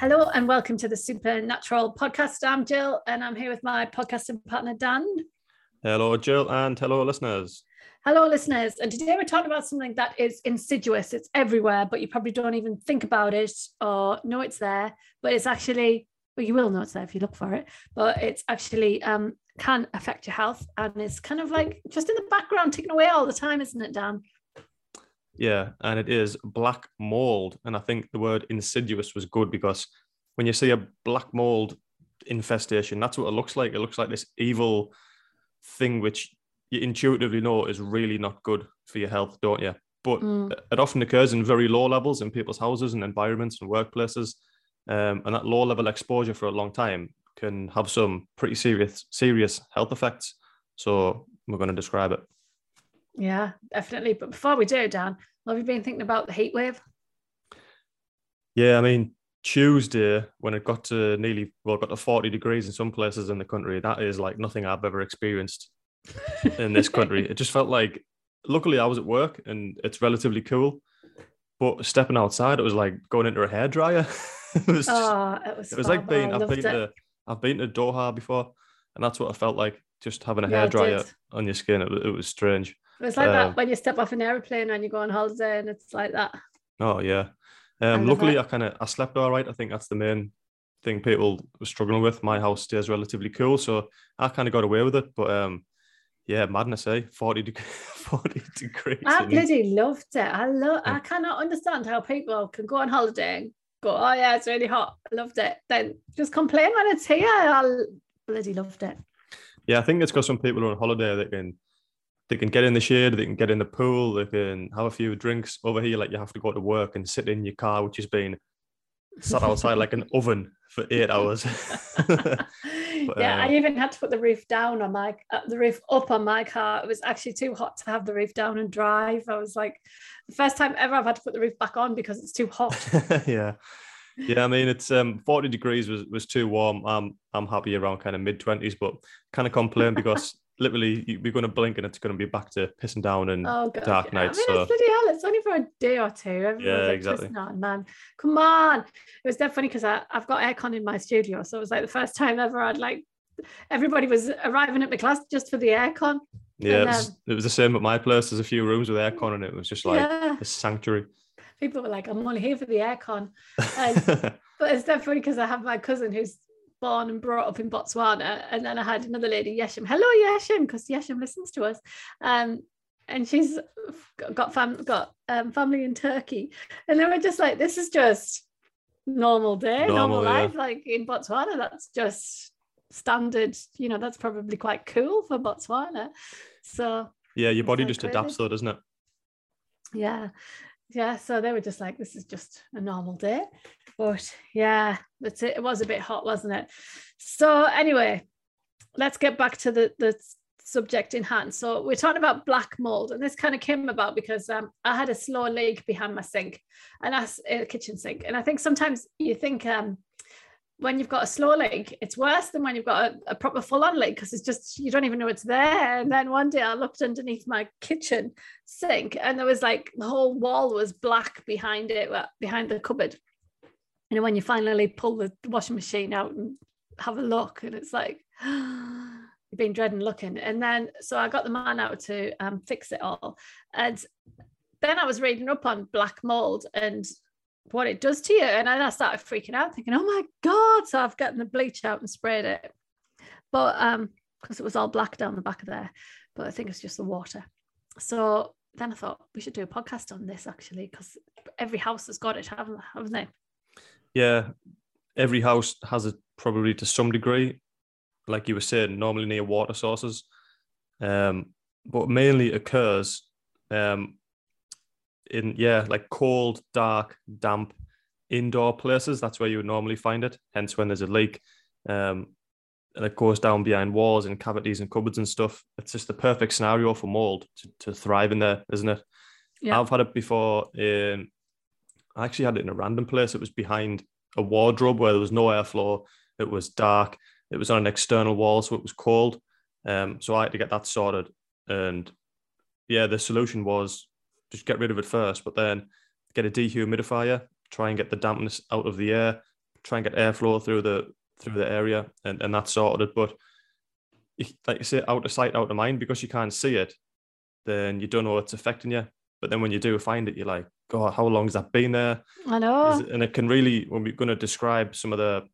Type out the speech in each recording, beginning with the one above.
Hello and welcome to the Supernatural podcast. I'm Jill and I'm here with my podcasting partner Dan. Hello, Jill, and hello, listeners. Hello, listeners. And today we're talking about something that is insidious. It's everywhere, but you probably don't even think about it or know it's there. But it's actually, well, you will know it's there if you look for it. But it's actually um, can affect your health and it's kind of like just in the background, ticking away all the time, isn't it, Dan? Yeah, and it is black mold. And I think the word insidious was good because when you see a black mold infestation, that's what it looks like. It looks like this evil thing which you intuitively know is really not good for your health, don't you? But mm. it often occurs in very low levels in people's houses and environments and workplaces. Um, and that low level exposure for a long time can have some pretty serious serious health effects. So we're going to describe it. Yeah, definitely. But before we do, Dan, have you been thinking about the heat wave? Yeah, I mean, Tuesday, when it got to nearly, well, got to 40 degrees in some places in the country, that is like nothing I've ever experienced in this country. it just felt like, luckily, I was at work and it's relatively cool. But stepping outside, it was like going into a hairdryer. it was, oh, it was, it was like being, I've been, to, I've been to Doha before, and that's what I felt like just having a yeah, hairdryer on your skin. It, it was strange. It's like um, that when you step off an airplane and you go on holiday, and it's like that. Oh yeah. Um, luckily, I kind of I slept all right. I think that's the main thing people were struggling with. My house stays relatively cool, so I kind of got away with it. But um, yeah, madness, eh? 40, deg- 40 degrees. I bloody loved it. I love. Yeah. I cannot understand how people can go on holiday and go, "Oh yeah, it's really hot. I loved it." Then just complain when it's here. I bloody loved it. Yeah, I think it's because some people are on holiday they can they can get in the shade, they can get in the pool, they can have a few drinks. Over here, like you have to go to work and sit in your car, which has been sat outside like an oven for eight hours. but, yeah, uh, I even had to put the roof down on my uh, the roof up on my car. It was actually too hot to have the roof down and drive. I was like, the first time ever I've had to put the roof back on because it's too hot. yeah. Yeah, I mean it's um 40 degrees was was too warm. I'm I'm happy around kind of mid 20s, but kind of complain because literally you we're going to blink and it's going to be back to pissing down and oh, God, dark yeah. nights. I mean, so. it's hell. It's only for a day or two. Everyone's yeah, like, exactly. Man, come on. It was dead funny because I've got aircon in my studio, so it was like the first time ever I'd like everybody was arriving at my class just for the aircon. Yeah, and, it, was, um, it, was, the same at my place. There's a few rooms with aircon, and it was just like yeah. a sanctuary. People were like, "I'm only here for the aircon," and, but it's dead funny because I have my cousin who's born and brought up in Botswana. And then I had another lady, Yeshim. Hello, Yeshim, because Yeshim listens to us. Um, and she's got fam- got um, family in Turkey. And they were just like, this is just normal day, normal, normal life. Yeah. Like in Botswana, that's just standard. You know, that's probably quite cool for Botswana. So yeah, your body just crazy. adapts though, doesn't it? Yeah. Yeah. So they were just like, this is just a normal day. But yeah, that's it. It was a bit hot, wasn't it? So anyway, let's get back to the the subject in hand. So we're talking about black mold, and this kind of came about because um, I had a slow leak behind my sink, and that's a kitchen sink. And I think sometimes you think um, when you've got a slow leak, it's worse than when you've got a, a proper full on leak because it's just you don't even know it's there. And then one day I looked underneath my kitchen sink, and there was like the whole wall was black behind it, behind the cupboard you know, when you finally pull the washing machine out and have a look, and it's like you've been dreading looking. And then, so I got the man out to um, fix it all. And then I was reading up on black mold and what it does to you. And then I started freaking out, thinking, oh my God. So I've gotten the bleach out and sprayed it. But um, because it was all black down the back of there. But I think it's just the water. So then I thought we should do a podcast on this actually, because every house has got it, haven't, haven't they? yeah, every house has it probably to some degree, like you were saying, normally near water sources, um, but mainly occurs um, in yeah, like cold, dark, damp indoor places. That's where you would normally find it. Hence, when there's a leak, um, and it goes down behind walls and cavities and cupboards and stuff. It's just the perfect scenario for mold to, to thrive in there, isn't it? Yeah. I've had it before in I actually had it in a random place. It was behind a wardrobe where there was no airflow. It was dark. It was on an external wall, so it was cold. Um, so I had to get that sorted. And yeah, the solution was just get rid of it first, but then get a dehumidifier, try and get the dampness out of the air, try and get airflow through the through the area, and and that sorted it. But like you say, out of sight, out of mind, because you can't see it, then you don't know it's affecting you. But then when you do find it, you're like, God, how long has that been there? I know. And it can really, when we're going to describe some of the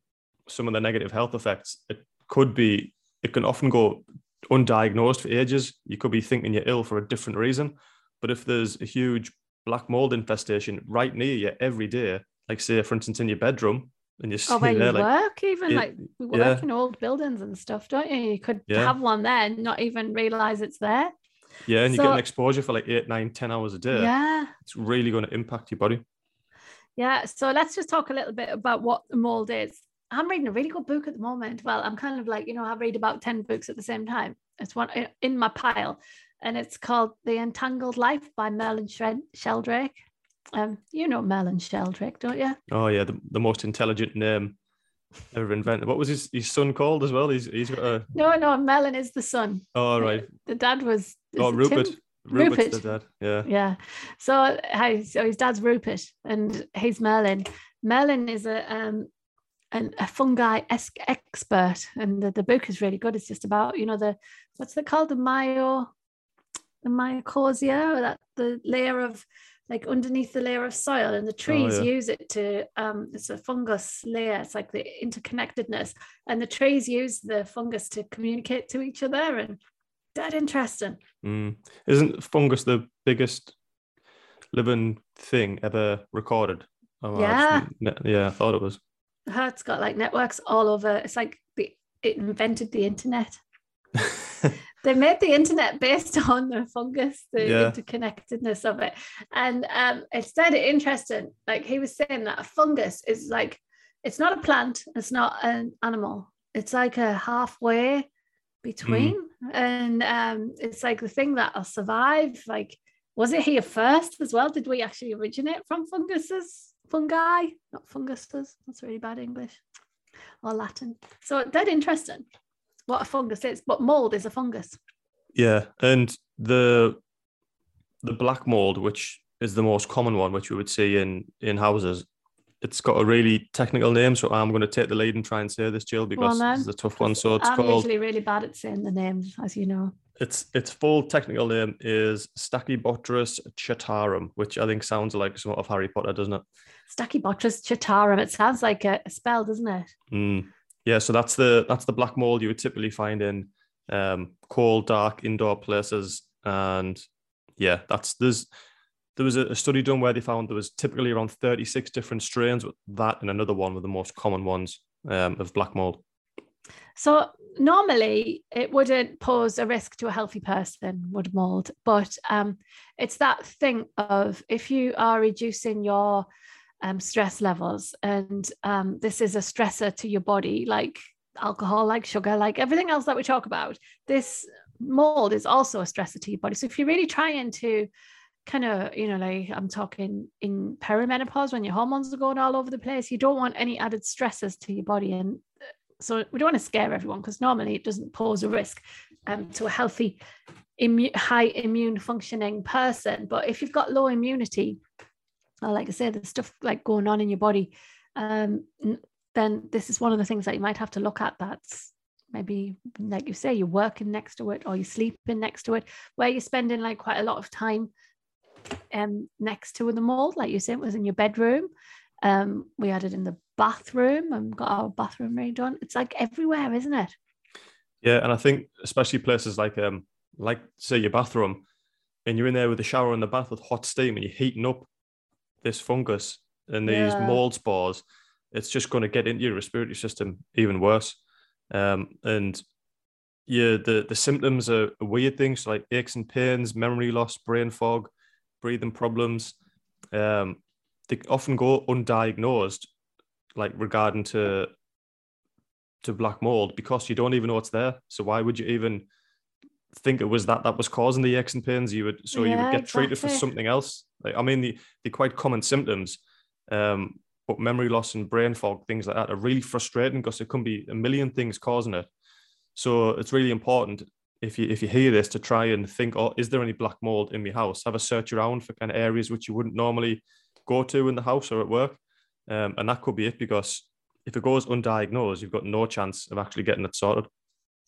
some of the negative health effects, it could be, it can often go undiagnosed for ages. You could be thinking you're ill for a different reason. But if there's a huge black mold infestation right near you every day, like say for instance in your bedroom, and you're Oh, where you like, work, even it- like we work yeah. in old buildings and stuff, don't you? You could Yeah. have one there and not even realize it's there. yeah, and you So- get an exposure for like eight, nine, ten hours a day. Yeah. It's really going to impact your body. Yeah. So let's just talk a little bit about what the mold is. I'm reading a really good book at the moment. Well, I'm kind of like, you know, I read about 10 books at the same time. It's one uh, in my pile, and it's called The Entangled Life by Merlin Shred- Sheldrake. Um, you know Merlin Sheldrake, don't you? Oh yeah, the, the most intelligent name ever invented. What was his, his son called as well? He's he's got a No, no, Merlin is the son. oh right. The dad was Oh Rupert. Tim? Rupert's Rupert. the dad. Yeah. Yeah. So so his dad's Rupert and he's Merlin. Merlin is a um an, a fungi expert, and the, the book is really good. It's just about you know the what's it called the myo the mycorrhizia or that the layer of like underneath the layer of soil and the trees Oh, yeah. use it to um it's a fungus layer it's like the interconnectedness and the trees use the fungus to communicate to each other and that interesting Mm. Isn't fungus the biggest living thing ever recorded? Oh, Yeah. ne- yeah, I thought it was. It's got like networks all over. It's like the it invented the internet. They made the internet based on the fungus, the Yeah. interconnectedness of it. And um, it's dead interesting. Like he was saying that a fungus is like it's not a plant, it's not an animal. It's like a halfway between. And um, it's like the thing that'll survive. Like, was it here first as well? Did we actually originate from funguses? Fungi, not funguses. That's really bad English or Latin. So dead interesting what a fungus is, but mold is a fungus. yeah, and the the black mold, which is the most common one, which we would see in in houses, it's got a really technical name. So I'm going to take the lead and try and say this, Jill, because then. it's a tough one. So it's I'm called usually really bad at saying the names, as you know. its its full technical name is Stachybotrys chartarum, which I think sounds like somewhat of Harry Potter, doesn't it? Stachybotrys chartarum. It sounds like a, a spell, doesn't it? Mm. Yeah, so that's the that's the black mold you would typically find in um, cold, dark indoor places, and yeah, that's there's there was a, study done where they found there was typically around 36 different strains, but that and another one were the most common ones um, of black mold. So normally it wouldn't pose a risk to a healthy person, would mold, but um, it's that thing of if you are reducing your um, stress levels, and um, this is a stressor to your body, like alcohol, like sugar, like everything else that we talk about. This mold is also a stressor to your body. So if you're really trying to kind of, you know, like I'm talking in perimenopause when your hormones are going all over the place, you don't want any added stresses to your body. And uh, so we don't want to scare everyone because normally it doesn't pose a risk um, to a healthy, high immune functioning person. But if you've got low immunity, like I said, there's stuff like going on in your body, um, then this is one of the things that you might have to look at. That's maybe, like you say, you're working next to it or you're sleeping next to it, where you're spending like quite a lot of time um, next to the mold. Like you said, it was in your bedroom. Um, we had it in the bathroom and got our bathroom redone. It's like everywhere, isn't it? Yeah, and I think especially places like um like say your bathroom, and you're in there with the shower and the bath with hot steam, and you're heating up this fungus and these Yeah. mold spores. It's just going to get into your respiratory system even worse. Um, and yeah, the the symptoms are weird things like aches and pains, memory loss, brain fog, breathing problems. Um, they often go undiagnosed, like regarding to to black mold because you don't even know it's there. So why would you even think it was that that was causing the aches and pains? You would so you would get treated for something else. Like I mean, the the quite common symptoms, um, but memory loss and brain fog, things like that, are really frustrating because there can be a million things causing it. So it's really important if you if you hear this to try and think, oh, is there any black mold in my house? Have a search around for kind of areas which you wouldn't normally go to in the house or at work, um, and that could be it because if it goes undiagnosed, you've got no chance of actually getting it sorted.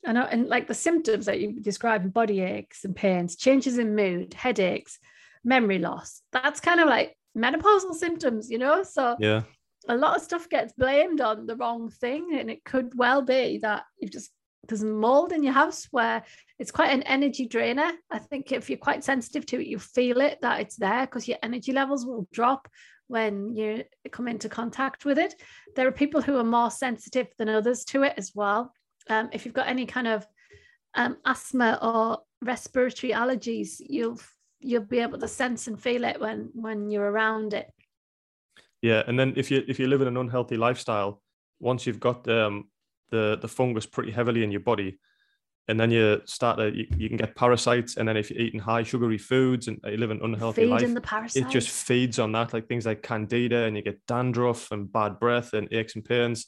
I know, and like the symptoms that you describe, body aches and pains, changes in mood, headaches, memory loss. That's kind of like menopausal symptoms, you know. So Yeah. a lot of stuff gets blamed on the wrong thing, and it could well be that you've just there's mold in your house where it's quite an energy drainer. I think if you're quite sensitive to it, you feel it that it's there because your energy levels will drop when you come into contact with it. There are people who are more sensitive than others to it as well. Um, if you've got any kind of um, asthma or respiratory allergies, you'll you'll be able to sense and feel it when when you're around it. Yeah, and then if you if you live in an unhealthy lifestyle, once you've got um, the the fungus pretty heavily in your body, and then you start to you, you can get parasites, and then if you're eating high sugary foods and you live an unhealthy life, Feeding the parasites. it just feeds on that, like things like candida, and you get dandruff and bad breath and aches and pains,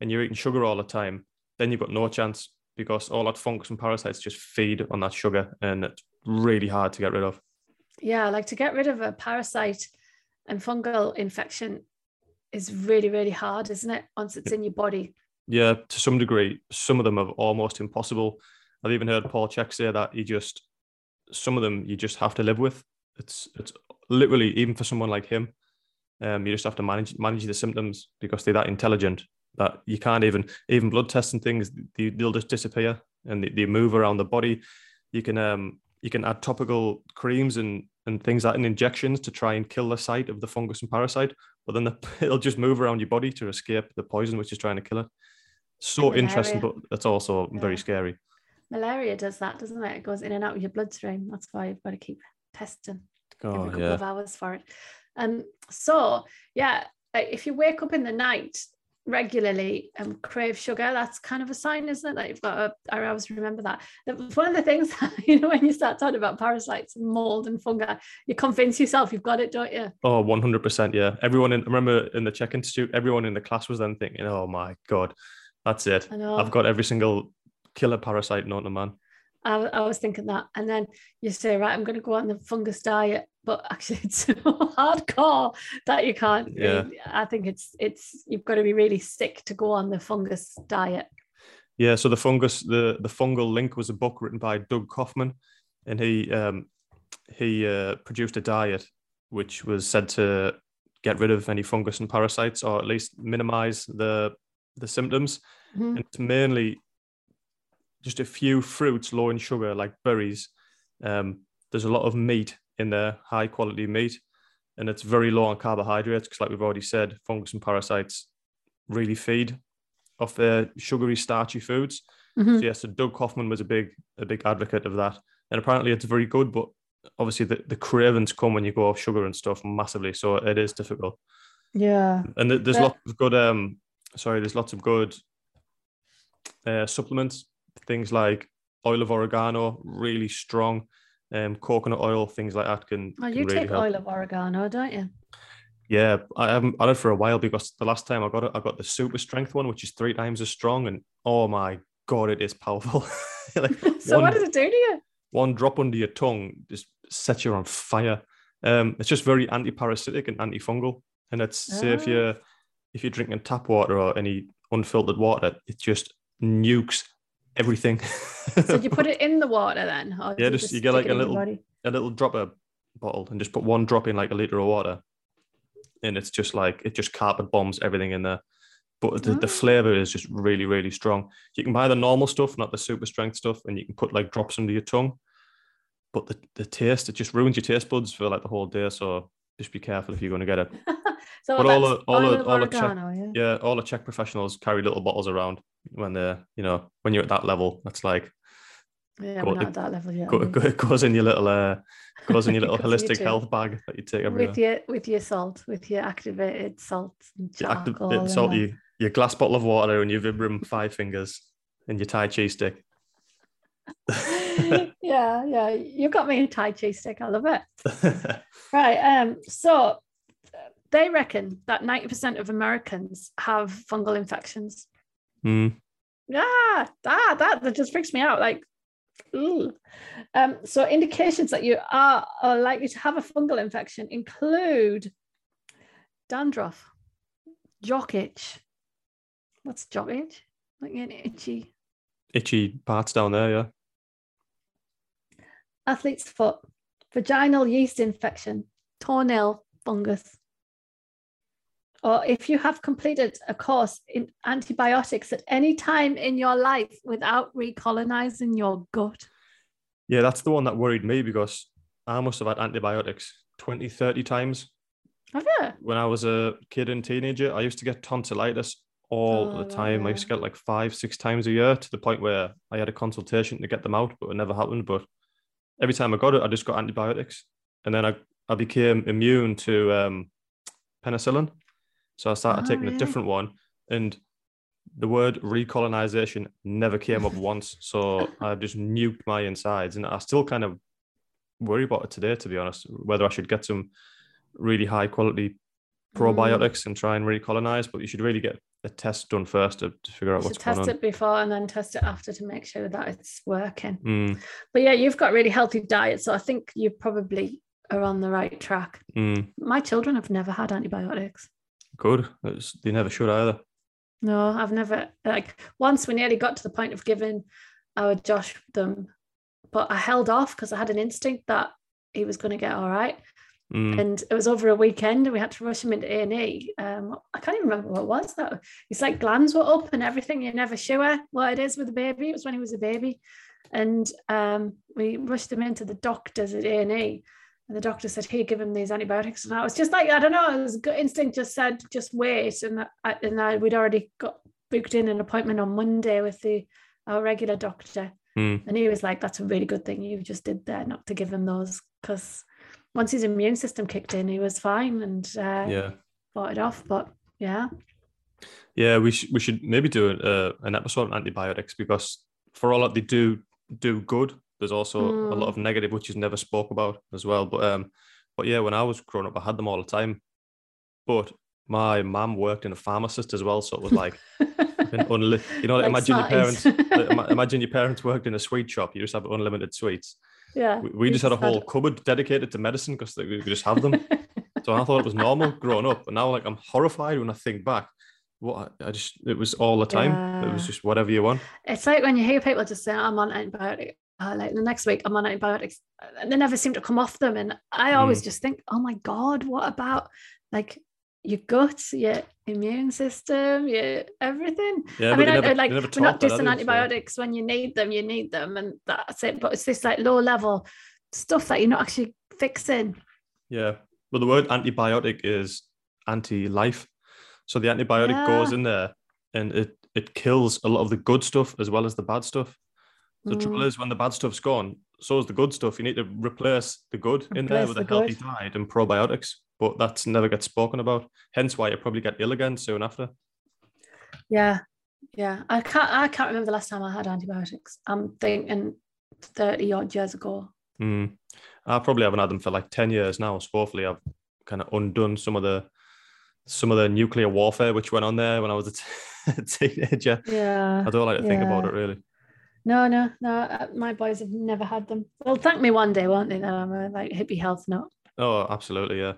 and you're eating sugar all the time. Then you've got no chance because all that fungus and parasites just feed on that sugar, and it's really hard to get rid of. yeah, like to get rid of a parasite and fungal infection is really really hard, isn't it? Once it's in your body. Yeah, to some degree, some of them are almost impossible. I've even heard Paul Chek say that you just some of them you just have to live with. It's it's literally even for someone like him, um, you just have to manage manage the symptoms because they're that intelligent that you can't even even blood tests and things they, they'll just disappear and they, they move around the body. You can um you can add topical creams and and things like in injections to try and kill the site of the fungus and parasite, but then the, it'll just move around your body to escape the poison which is trying to kill it. So Malaria. interesting, but that's also very scary. Malaria does that, doesn't it? It goes in and out of your bloodstream. That's why you've got to keep testing Oh every couple yeah, of hours for it. Um, so yeah, uh, if you wake up in the night regularly and crave sugar, that's kind of a sign, isn't it? That you've got a, I always remember that. That one of the things, you know, when you start talking about parasites and mold and fungi, you convince yourself you've got it, don't you? oh 100 percent. Yeah, everyone in I remember in the Chek Institute, everyone in the class was then thinking, "Oh my god, that's it. I know. I've got every single killer parasite known to man." I, I was thinking that. And then you say, right, I'm going to go on the fungus diet, but actually it's so hardcore that you can't. Yeah. I think it's, it's, you've got to be really sick to go on the fungus diet. Yeah, so the fungus, the the fungal link was a book written by Doug Kaufman, and he um, he uh, produced a diet which was said to get rid of any fungus and parasites, or at least minimize the the symptoms. Mhm. And it's mainly just a few fruits low in sugar, like berries. Um, there's a lot of meat in there, high quality meat, and it's very low on carbohydrates because, like we've already said, fungus and parasites really feed off their sugary, starchy foods. Mhm. So yeah, so Doug Kaufman was a big a big advocate of that, and apparently it's very good. But obviously, the, the cravings come when you go off sugar and stuff massively, so it is difficult. Yeah. And th- there's Yeah. lots of good um sorry, there's lots of good uh, supplements, things like oil of oregano, really strong, um, coconut oil, things like that can, Oh, can you really take help. oil of oregano, don't you? Yeah, I haven't had it for a while because the last time I got it, I got the super strength one, which is three times as strong, and oh my god, it is powerful. like so one, what does it do to you? one drop under your tongue just sets you on fire. Um, it's just very anti-parasitic and antifungal, and it's say if Ah. you if you're drinking tap water or any unfiltered water, it just nukes everything. So you put it in the water then? Yeah, just- you get like a little- a little dropper bottle and just put one drop in like a liter of water, and it's just like it just carpet bombs everything in there. But the, the Ah. flavor is just really, really strong. You can buy the normal stuff, not the super strength stuff, and you can put like drops under your tongue. But the, the taste, it just ruins your taste buds for like the whole day. So just be careful if you're going to get it. so But all the- all the- all the oregano, yeah. Yeah, all the Chek professionals carry little bottles around when they're, you know, when you're at that level. That's like Yeah, Go- we're not at that level yet. go, go, it goes in your little, uh, goes in your little your holistic tube. health bag that you take everywhere. with your with your salt, with your activated salt and your active, charcoal. bit and salty, your glass bottle of water and your Vibram five fingers and your Thai cheese stick. yeah, yeah. you've got me a Thai cheese stick. I love it. Right. Um. So they reckon that ninety percent of Americans have fungal infections. Hmm. Yeah, that that that just freaks me out. Like, ooh. Um. So indications that you are, are likely to have a fungal infection include dandruff, jock itch, What's jock itch? Like an itchy Itchy parts down there, yeah. athlete's foot, vaginal yeast infection, toenail fungus. Or if you have completed a course in antibiotics at any time in your life without recolonizing your gut. Yeah, that's the one that worried me because I must have had antibiotics 20, 30 times. Have you? When I was a kid and teenager, I used to get tonsillitis all Oh, the time. I used to get like five, six times a year to the point where I had a consultation to get them out, but it never happened. But every time I got it, I just got antibiotics. And then I, I became immune to um, penicillin. So I started Oh, taking really? a different one. And the word recolonization never came up once. So I've just nuked my insides. And I still kind of worry about it today, to be honest, whether I should get some really high quality Mm. probiotics and try and recolonize. But you should really get a test done first to, to figure out what's going test it before and then test it after to make sure that it's working. Mm, But yeah, you've got really healthy diet. So I think you probably are on the right track. mm, My children have never had antibiotics. Good. It's, they never should either. No, I've never like once we nearly got to the point of giving our Josh them, but I held off because I had an instinct that he was going to get all right. Mm, And it was over a weekend, and we had to rush him into A and E. Um, I can't even remember what it was though. It's like glands were up and everything. You're never sure what it is with a baby. It was when he was a baby, and um, we rushed him into the doctors at A and E. And the doctor said, "Here, give him these antibiotics." And I was just like, I don't know. It was gut instinct just said, just wait. And I, and I, we'd already got booked in an appointment on Monday with the our regular doctor. mm, And he was like, that's a really good thing you just did there, not to give him those. Because once his immune system kicked in, he was fine and uh, yeah. fought it off. But yeah, Yeah, we should we should maybe do a, an episode on antibiotics because for all that they do do good, there's also a lot Mm. of negative which is never spoke about as well. But um, but yeah, when I was growing up, I had them all the time. But my mum worked in a pharmacist as well, so it was like unli- you know, like, imagine your parents. imagine your parents worked in a sweet shop. You just have unlimited sweets. yeah. We, we just had a whole cupboard dedicated to medicine because we could just have them. So I thought it was normal growing up, but now like I'm horrified when I think back. What I just it was all the time. It was just whatever you want. it's like when you hear people just say, I'm on antibiotic. Uh, like the next week, I'm on antibiotics, and they never seem to come off them. And I always Mm. just think, oh my god, what about like your guts, your immune system, your everything? Yeah, I mean, I, never- I, like we're not just are they? So- antibiotics when you need them, you need them, and that's it. But it's this like low level stuff that you're not actually fixing. Yeah, Well, the word antibiotic is anti-life. So the antibiotic goes in there and it it kills a lot of the good stuff as well as the bad stuff. The trouble Mm. is when the bad stuff's gone, so is the good stuff. You need to replace the good in there Replace with a healthy good. diet and probiotics. But that's never gets spoken about. Hence why you probably get ill again soon after. Yeah, yeah. I can't. I can't remember the last time I had antibiotics. I'm thinking thirty odd years ago. Mm. I probably haven't had them for like 10 years now. So hopefully I've kind of undone some of the some of the nuclear warfare which went on there when I was a, t- a teenager. Yeah. I don't like to think about it really. No, no, no. uh, My boys have never had them. They'll thank me one day, won't they? That I'm a like hippie health nut. Oh, absolutely, yeah.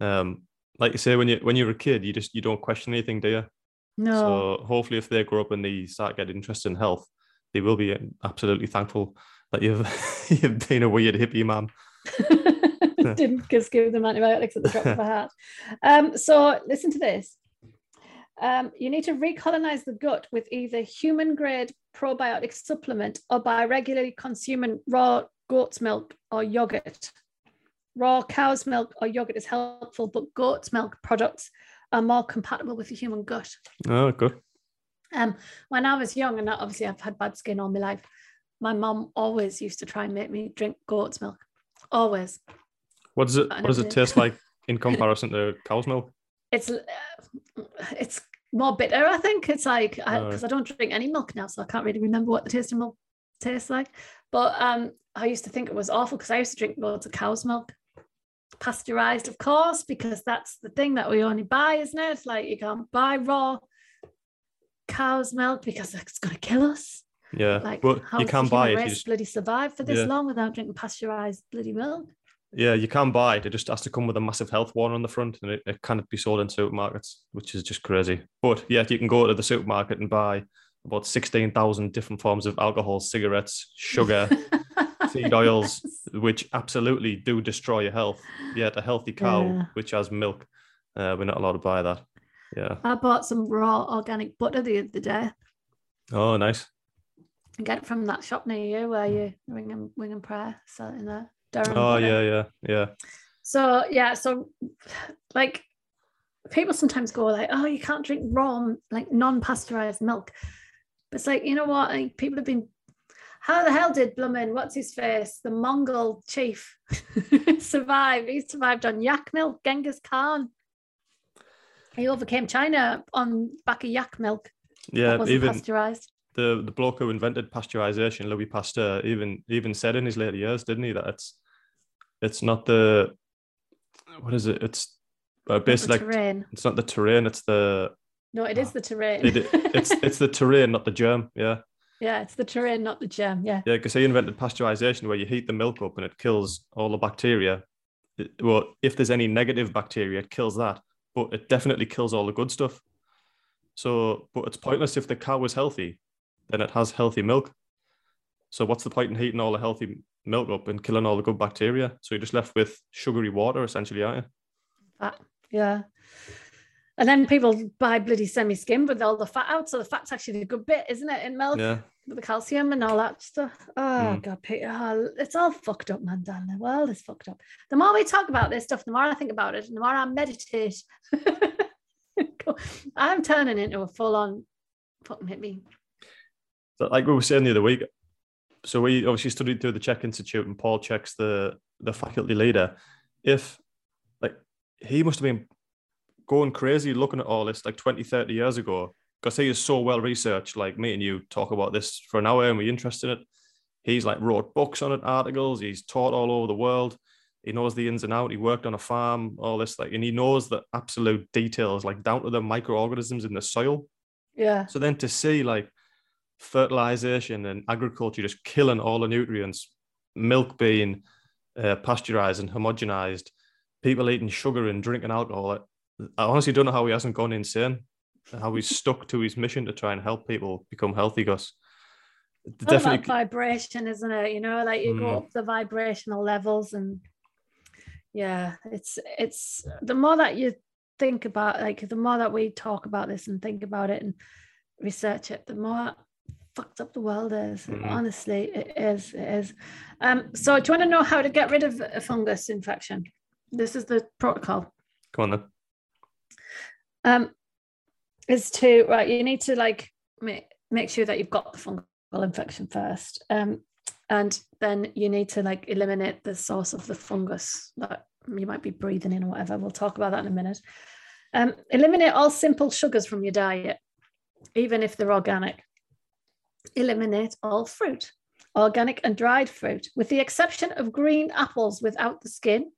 Um, like you say, when you when you're a kid, you just you don't question anything, do you? No. So hopefully, if they grow up and they start getting interested in health, they will be absolutely thankful that you've you've been a weird hippie man. Didn't just give them antibiotics at the drop of a hat. Um, so listen to this. Um, you need to recolonize the gut with either human grade probiotic supplement or by regularly consuming raw goat's milk or yogurt. Raw cow's milk or yogurt is helpful, but goat's milk products are more compatible with the human gut. Oh, good. Um, when I was young, and obviously I've had bad skin all my life, my mum always used to try and make me drink goat's milk. Always. What does it What does it taste like in comparison to cow's milk? It's uh, it's more bitter, I think. It's like because I, don't drink any milk now, so I can't really remember what the taste of milk tastes like. But um, I used to think it was awful because I used to drink loads of cow's milk, pasteurized, of course, because that's the thing that we only buy, isn't it? Like you can't buy raw cow's milk because it's going to kill us. Yeah, Like, but how you can buy it. You just bloody survive for this Yeah. long without drinking pasteurized bloody milk? Yeah, you can buy it. It just has to come with a massive health warning on the front, and it, it cannot be sold in supermarkets, which is just crazy. But yet, you can go to the supermarket and buy about sixteen thousand different forms of alcohol, cigarettes, sugar, feed oils, which absolutely do destroy your health. Yet, a healthy cow, Yeah. which has milk, uh, we're not allowed to buy that. Yeah. I bought some raw organic butter the other day. Oh, nice. I get it from that shop near you where you ring and wing and prayer selling there. Durham Oh, butter. yeah, yeah, yeah. So yeah, so like people sometimes go like, oh, you can't drink raw, like non-pasteurized milk. But it's like, you know what? Like, people have been how the hell did Blumen, what's his face, the Mongol chief survive? He survived on yak milk, Genghis Khan. He overcame China on back of yak milk. Yeah, even pasteurized. the the bloke who invented pasteurization, Louis Pasteur, even even said in his later years, didn't he, that it's it's not the what is it? It's uh, basically like terrain. it's not the terrain, it's the No, it is the terrain. It, it's it's the terrain, not the germ. Yeah, yeah, it's the terrain, not the germ. Yeah. yeah, because he invented pasteurization, where you heat the milk up and it kills all the bacteria. It- well, if there's any negative bacteria, it kills that, but it definitely kills all the good stuff. So, but it's pointless if the cow is healthy, then it has healthy milk. So, what's the point in heating all the healthy milk up and killing all the good bacteria? So, you're just left with sugary water, essentially, aren't you? fat. Yeah. And then people buy bloody semi skim with all the fat out. So the fat's actually the good bit, isn't it, in milk Yeah, with the calcium and all that stuff. Oh, Mm. God, Peter. oh, it's all fucked up, man, darling. The world is fucked up. The more we talk about this stuff, the more I think about it, and the more I meditate. I'm turning into a full on fucking hit me. So, like we were saying the other week, so we obviously studied through the Chek Institute, and Paul Chek's the the faculty leader. If like he must have been going crazy looking at all this like 20, 30 years ago, because he is so well researched. Like me and you talk about this for an hour, and we're interested in it. He's like wrote books on it, articles. He's taught all over the world. He knows the ins and out. He worked on a farm, all this like, and he knows the absolute details, like down to the microorganisms in the soil. Yeah. So then to see like fertilization and agriculture just killing all the nutrients, milk being uh, pasteurized and homogenized, people eating sugar and drinking alcohol. I honestly don't know how he hasn't gone insane, how he's stuck to his mission to try and help people become healthy, Gus. About Definitely, vibration, isn't it? You know, like you go Mm. up the vibrational levels and yeah, it's it's the more that you think about like the more that we talk about this and think about it and research it, the more fucked up the world is. Mhm. Honestly, it is. It is. Um, so do you want to know how to get rid of a fungus infection? This is the protocol. come on then. um is to right you need to like make, make sure that you've got the fungal infection first um and then you need to like eliminate the source of the fungus that you might be breathing in or whatever we'll talk about that in a minute um eliminate all simple sugars from your diet even if they're organic eliminate all fruit organic and dried fruit with the exception of green apples without the skin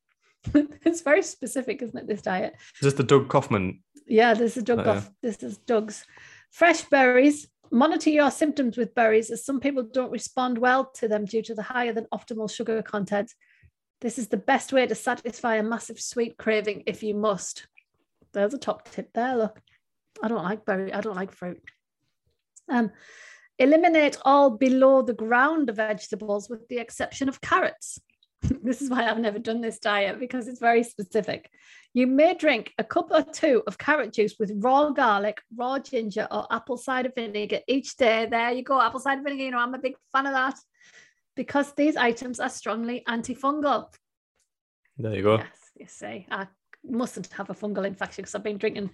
it's very specific isn't it this diet Is this the Doug Kaufman? yeah, this is Doug. Oh, yeah. This is Doug's. Fresh berries. Monitor your symptoms with berries, as some people don't respond well to them due to the higher than optimal sugar content. This is the best way to satisfy a massive sweet craving if you must. There's a top tip there. Look, I don't like berry. I don't like fruit. Um, eliminate all below the ground vegetables with the exception of carrots. this is why I've never done this diet because it's very specific. You may drink a cup or two of carrot juice with raw garlic, raw ginger, or apple cider vinegar each day. There you go, apple cider vinegar. You know, I'm a big fan of that because these items are strongly antifungal. There you go. Yes, you see, I mustn't have a fungal infection because I've been drinking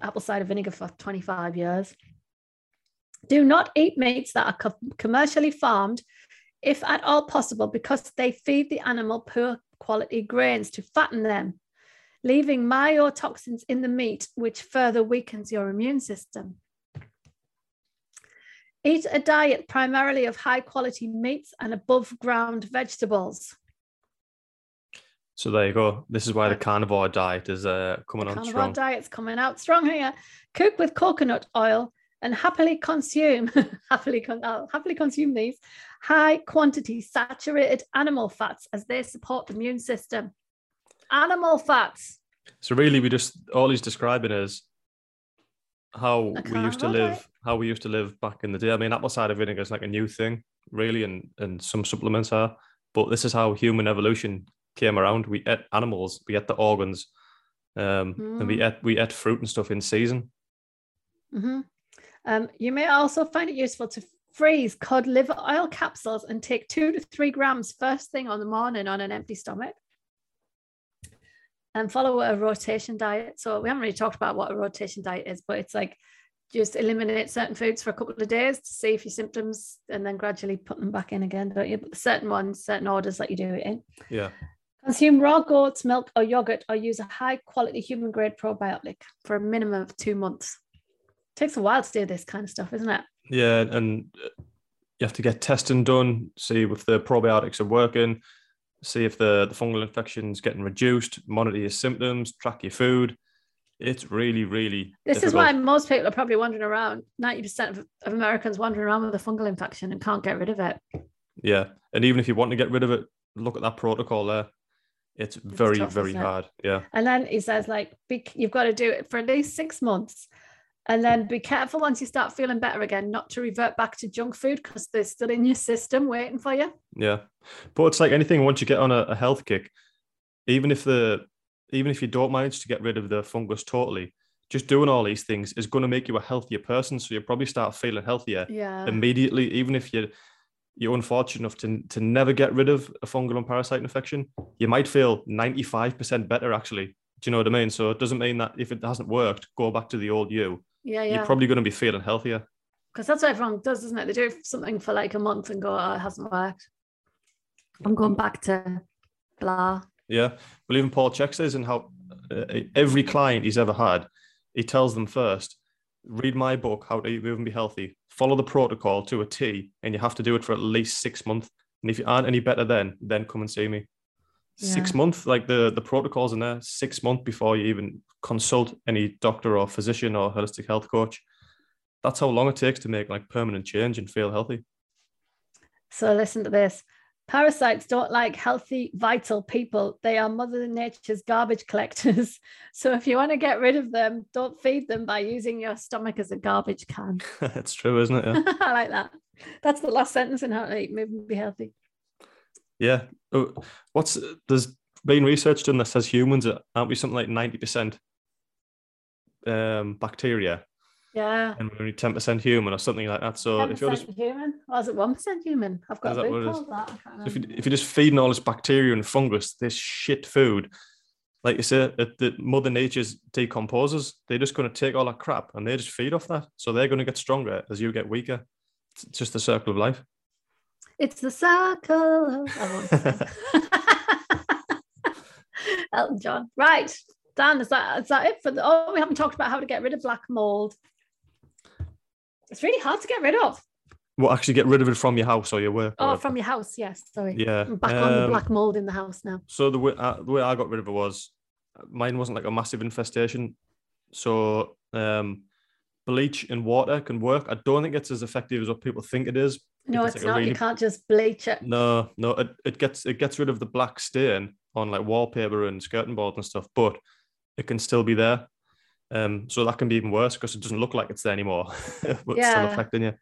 apple cider vinegar for 25 years. Do not eat meats that are co- commercially farmed, if at all possible, because they feed the animal poor quality grains to fatten them, leaving mycotoxins in the meat, which further weakens your immune system. Eat a diet primarily of high quality meats and above ground vegetables. So there you go. This is why the carnivore diet is uh, coming on Carnivore strong. diet's coming out strong here. Cook with coconut oil and happily consume happily con- I'll happily consume these high quantity saturated animal fats as they support the immune system. Animal fats. So really, we just all he's describing is how we used to live, relate. how we used to live back in the day. I mean, apple cider vinegar is like a new thing, really, and and some supplements are. But this is how human evolution came around. We ate animals, we ate the organs, um, and we ate we ate fruit and stuff in season. Mhm. Um, you may also find it useful to freeze cod liver oil capsules and take two to three grams first thing on the morning on an empty stomach. And follow a rotation diet. So we haven't really talked about what a rotation diet is, but it's like just eliminate certain foods for a couple of days to see if your symptoms and then gradually put them back in again, don't you? But certain ones, certain orders that you do it in. Yeah, Consume raw goat's milk or yogurt or use a high quality human grade probiotic for a minimum of two months. Takes a while to do this kind of stuff, isn't it? yeah, and you have to get testing done, see if the probiotics are working, see if the the fungal infection's getting reduced, monitor your symptoms, track your food. It's really, really. This is why most people are probably wandering around. 90% of, of Americans wandering around with a fungal infection and can't get rid of it. Yeah, and even if you want to get rid of it, look at that protocol there. It's very, tough, very hard. Yeah, And then he says, like, be, you've got to do it for at least six months. And then be careful once you start feeling better again, not to revert back to junk food because they're still in your system waiting for you. yeah. But it's like anything. Once you get on a, a health kick, even if the even if you don't manage to get rid of the fungus totally, just doing all these things is going to make you a healthier person. So you'll probably start feeling healthier Yeah. immediately, even if you're you're unfortunate enough to, to never get rid of a fungal and parasite infection, you might feel 95% better actually. Do you know what I mean? So it doesn't mean that if it hasn't worked, go back to the old you. Yeah. Yeah. You're probably going to be feeling healthier. because that's what everyone does, isn't it? They do something for like a month and go, oh, it hasn't worked. I'm going back to blah. Yeah. Well, even Paul Chek says and how uh, every client he's ever had, he tells them first, read my book, How to Eat, Move and Be Healthy, follow the protocol to a T, and you have to do it for at least six months. And if you aren't any better then, then come and see me. Six Yeah. months, like the, the protocols in there, six months before you even consult any doctor or physician or holistic health coach. That's how long it takes to make like permanent change and feel healthy. So listen to this. Parasites don't like healthy, vital people. They are Mother Nature's garbage collectors. So if you want to get rid of them, don't feed them by using your stomach as a garbage can. it's true, isn't it? Yeah. I like that. That's the last sentence in How to Eat, Move and Be Healthy. Yeah. Oh, What's there's been research done that says humans are, aren't we something like ninety percent um bacteria Yeah. and we're only ten percent human or something like that. So if you're just 10% human, or is it one percent human? I've got a book called that. Can't if, you, if you're just feeding all this bacteria and fungus, this shit food, like you say, it, the Mother Nature's decomposes. They're just going to take all that crap and they just feed off that. So they're going to get stronger as you get weaker. It's just the circle of life. It's the circle. Of... I. Elton John. Right. Dan, is that is that it for the oh we haven't talked about how to get rid of black mold. It's really hard to get rid of. Well, actually, get rid of it from your house or your work. or Oh, whatever. from your house, yes. Sorry. yeah. I'm back on the um, black mold in the house now. So the way, uh, the way I got rid of it was mine wasn't like a massive infestation. So um, bleach and water can work. I don't think it's as effective as what people think it is. No, it's a not. You can't just bleach it. No, no, it, it gets it gets rid of the black stain on like wallpaper and skirting boards and stuff, but it can still be there. Um, so that can be even worse because it doesn't look like it's there anymore, but it's still Yeah. affecting you.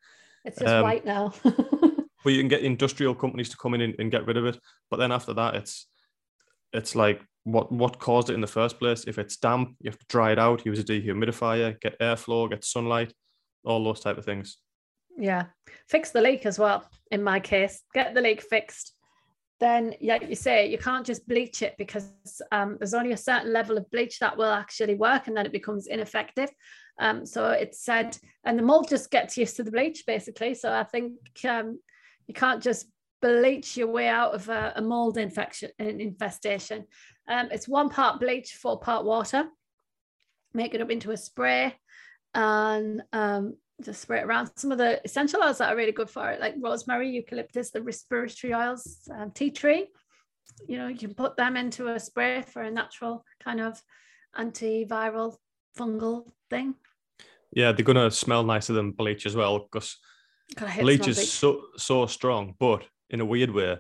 It's just Um, white now. But you can get industrial companies to come in and, and get rid of it. But then after that, it's it's like what what caused it in the first place. If it's damp, you have to dry it out, use a dehumidifier, get airflow, get sunlight, all those type of things. Yeah. Fix the leak as well, in my case. Get the leak fixed. Then, yeah, you say you can't just bleach it because um, there's only a certain level of bleach that will actually work and then it becomes ineffective. Um, so it's said, and the mold just gets used to the bleach basically. So I think um, you can't just bleach your way out of a, a mold infection infestation. Um, it's one part bleach, four part water. Make it up into a spray and um, just spray it around. Some of the essential oils that are really good for it, like rosemary, eucalyptus, the respiratory oils, um, tea tree. You know, you can put them into a spray for a natural kind of antiviral fungal thing. Yeah, they're gonna smell nicer than bleach as well because God, I hate bleach is bleach. so so strong, but in a weird way,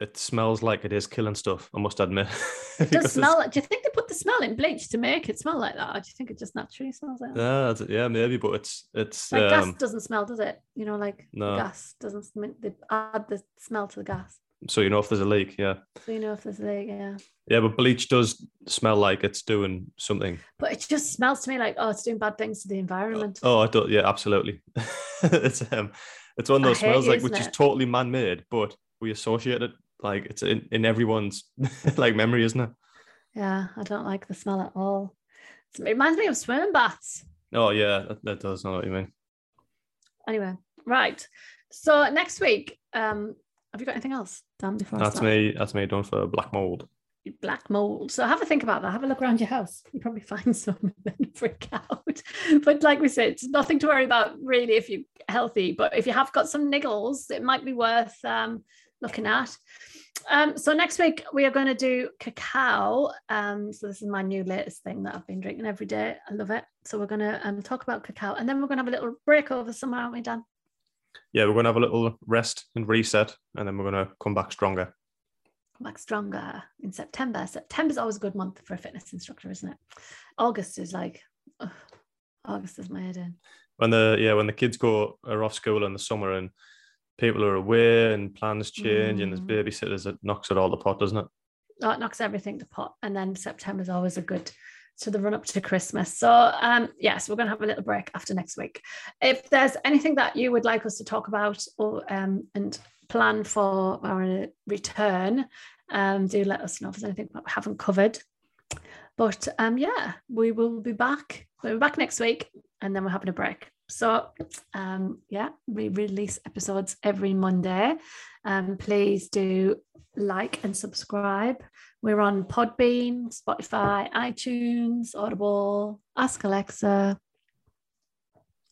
it smells like it is killing stuff. I must admit. It does smell. like- Do you think the smell in bleach to make it smell like that, or do you think it just naturally smells like that? Yeah, yeah, maybe, but it's it's Like gas um, doesn't smell, does it? You know, like No. gas doesn't. They add the smell to the gas, so you know if there's a leak. Yeah, so you know if there's a leak. Yeah, yeah, but bleach does smell like it's doing something. but it just smells to me like oh, it's doing bad things to the environment. Oh, I don't. Yeah, absolutely. it's um, it's one of those smells like which is totally man-made, but we associate it like it's in, in everyone's like memory, isn't it? Yeah, I don't like the smell at all. It reminds me of swimming baths. Oh yeah, that, that does know what you mean. Anyway, right. So next week, um, have you got anything else, Dan? Before I That's me. That's me done for black mold. black mold. So have a think about that. Have a look around your house. You probably find some and then freak out. But like we said, it's nothing to worry about really if you're healthy. But if you have got some niggles, it might be worth um, looking at. Um, so next week we are going to do cacao. Um, so this is my new latest thing that I've been drinking every day. I love it. So we're going to um, talk about cacao, and then we're going to have a little break over summer, aren't we, Dan? Yeah, we're gonna have a little rest and reset, and then we're gonna come back stronger. Come back stronger in September. September's always a good month for a fitness instructor, isn't it? August is like, ugh, August is my head in. When the yeah, when the kids go are off school in the summer and people are away and plans change and there's Mm. babysitters, it knocks it all the pot, doesn't it? Oh, it knocks everything to pot. And then september is always a good to the run up to Christmas. So um yes, we're gonna have a little break after next week. If there's anything that you would like us to talk about or um and plan for our return, um, do let us know if there's anything that we haven't covered. But um yeah, we will be back. We'll be back next week and then we're having a break. So um yeah, we release episodes every Monday. Um please do like and subscribe. We're on Podbean, Spotify, iTunes, Audible, Ask Alexa,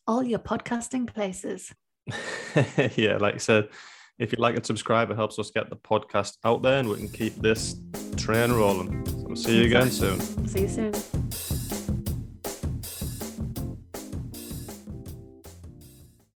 all your podcasting places. yeah, like I said, if you like and subscribe, it helps us get the podcast out there and we can keep this train rolling. So we'll see you again soon. See you soon.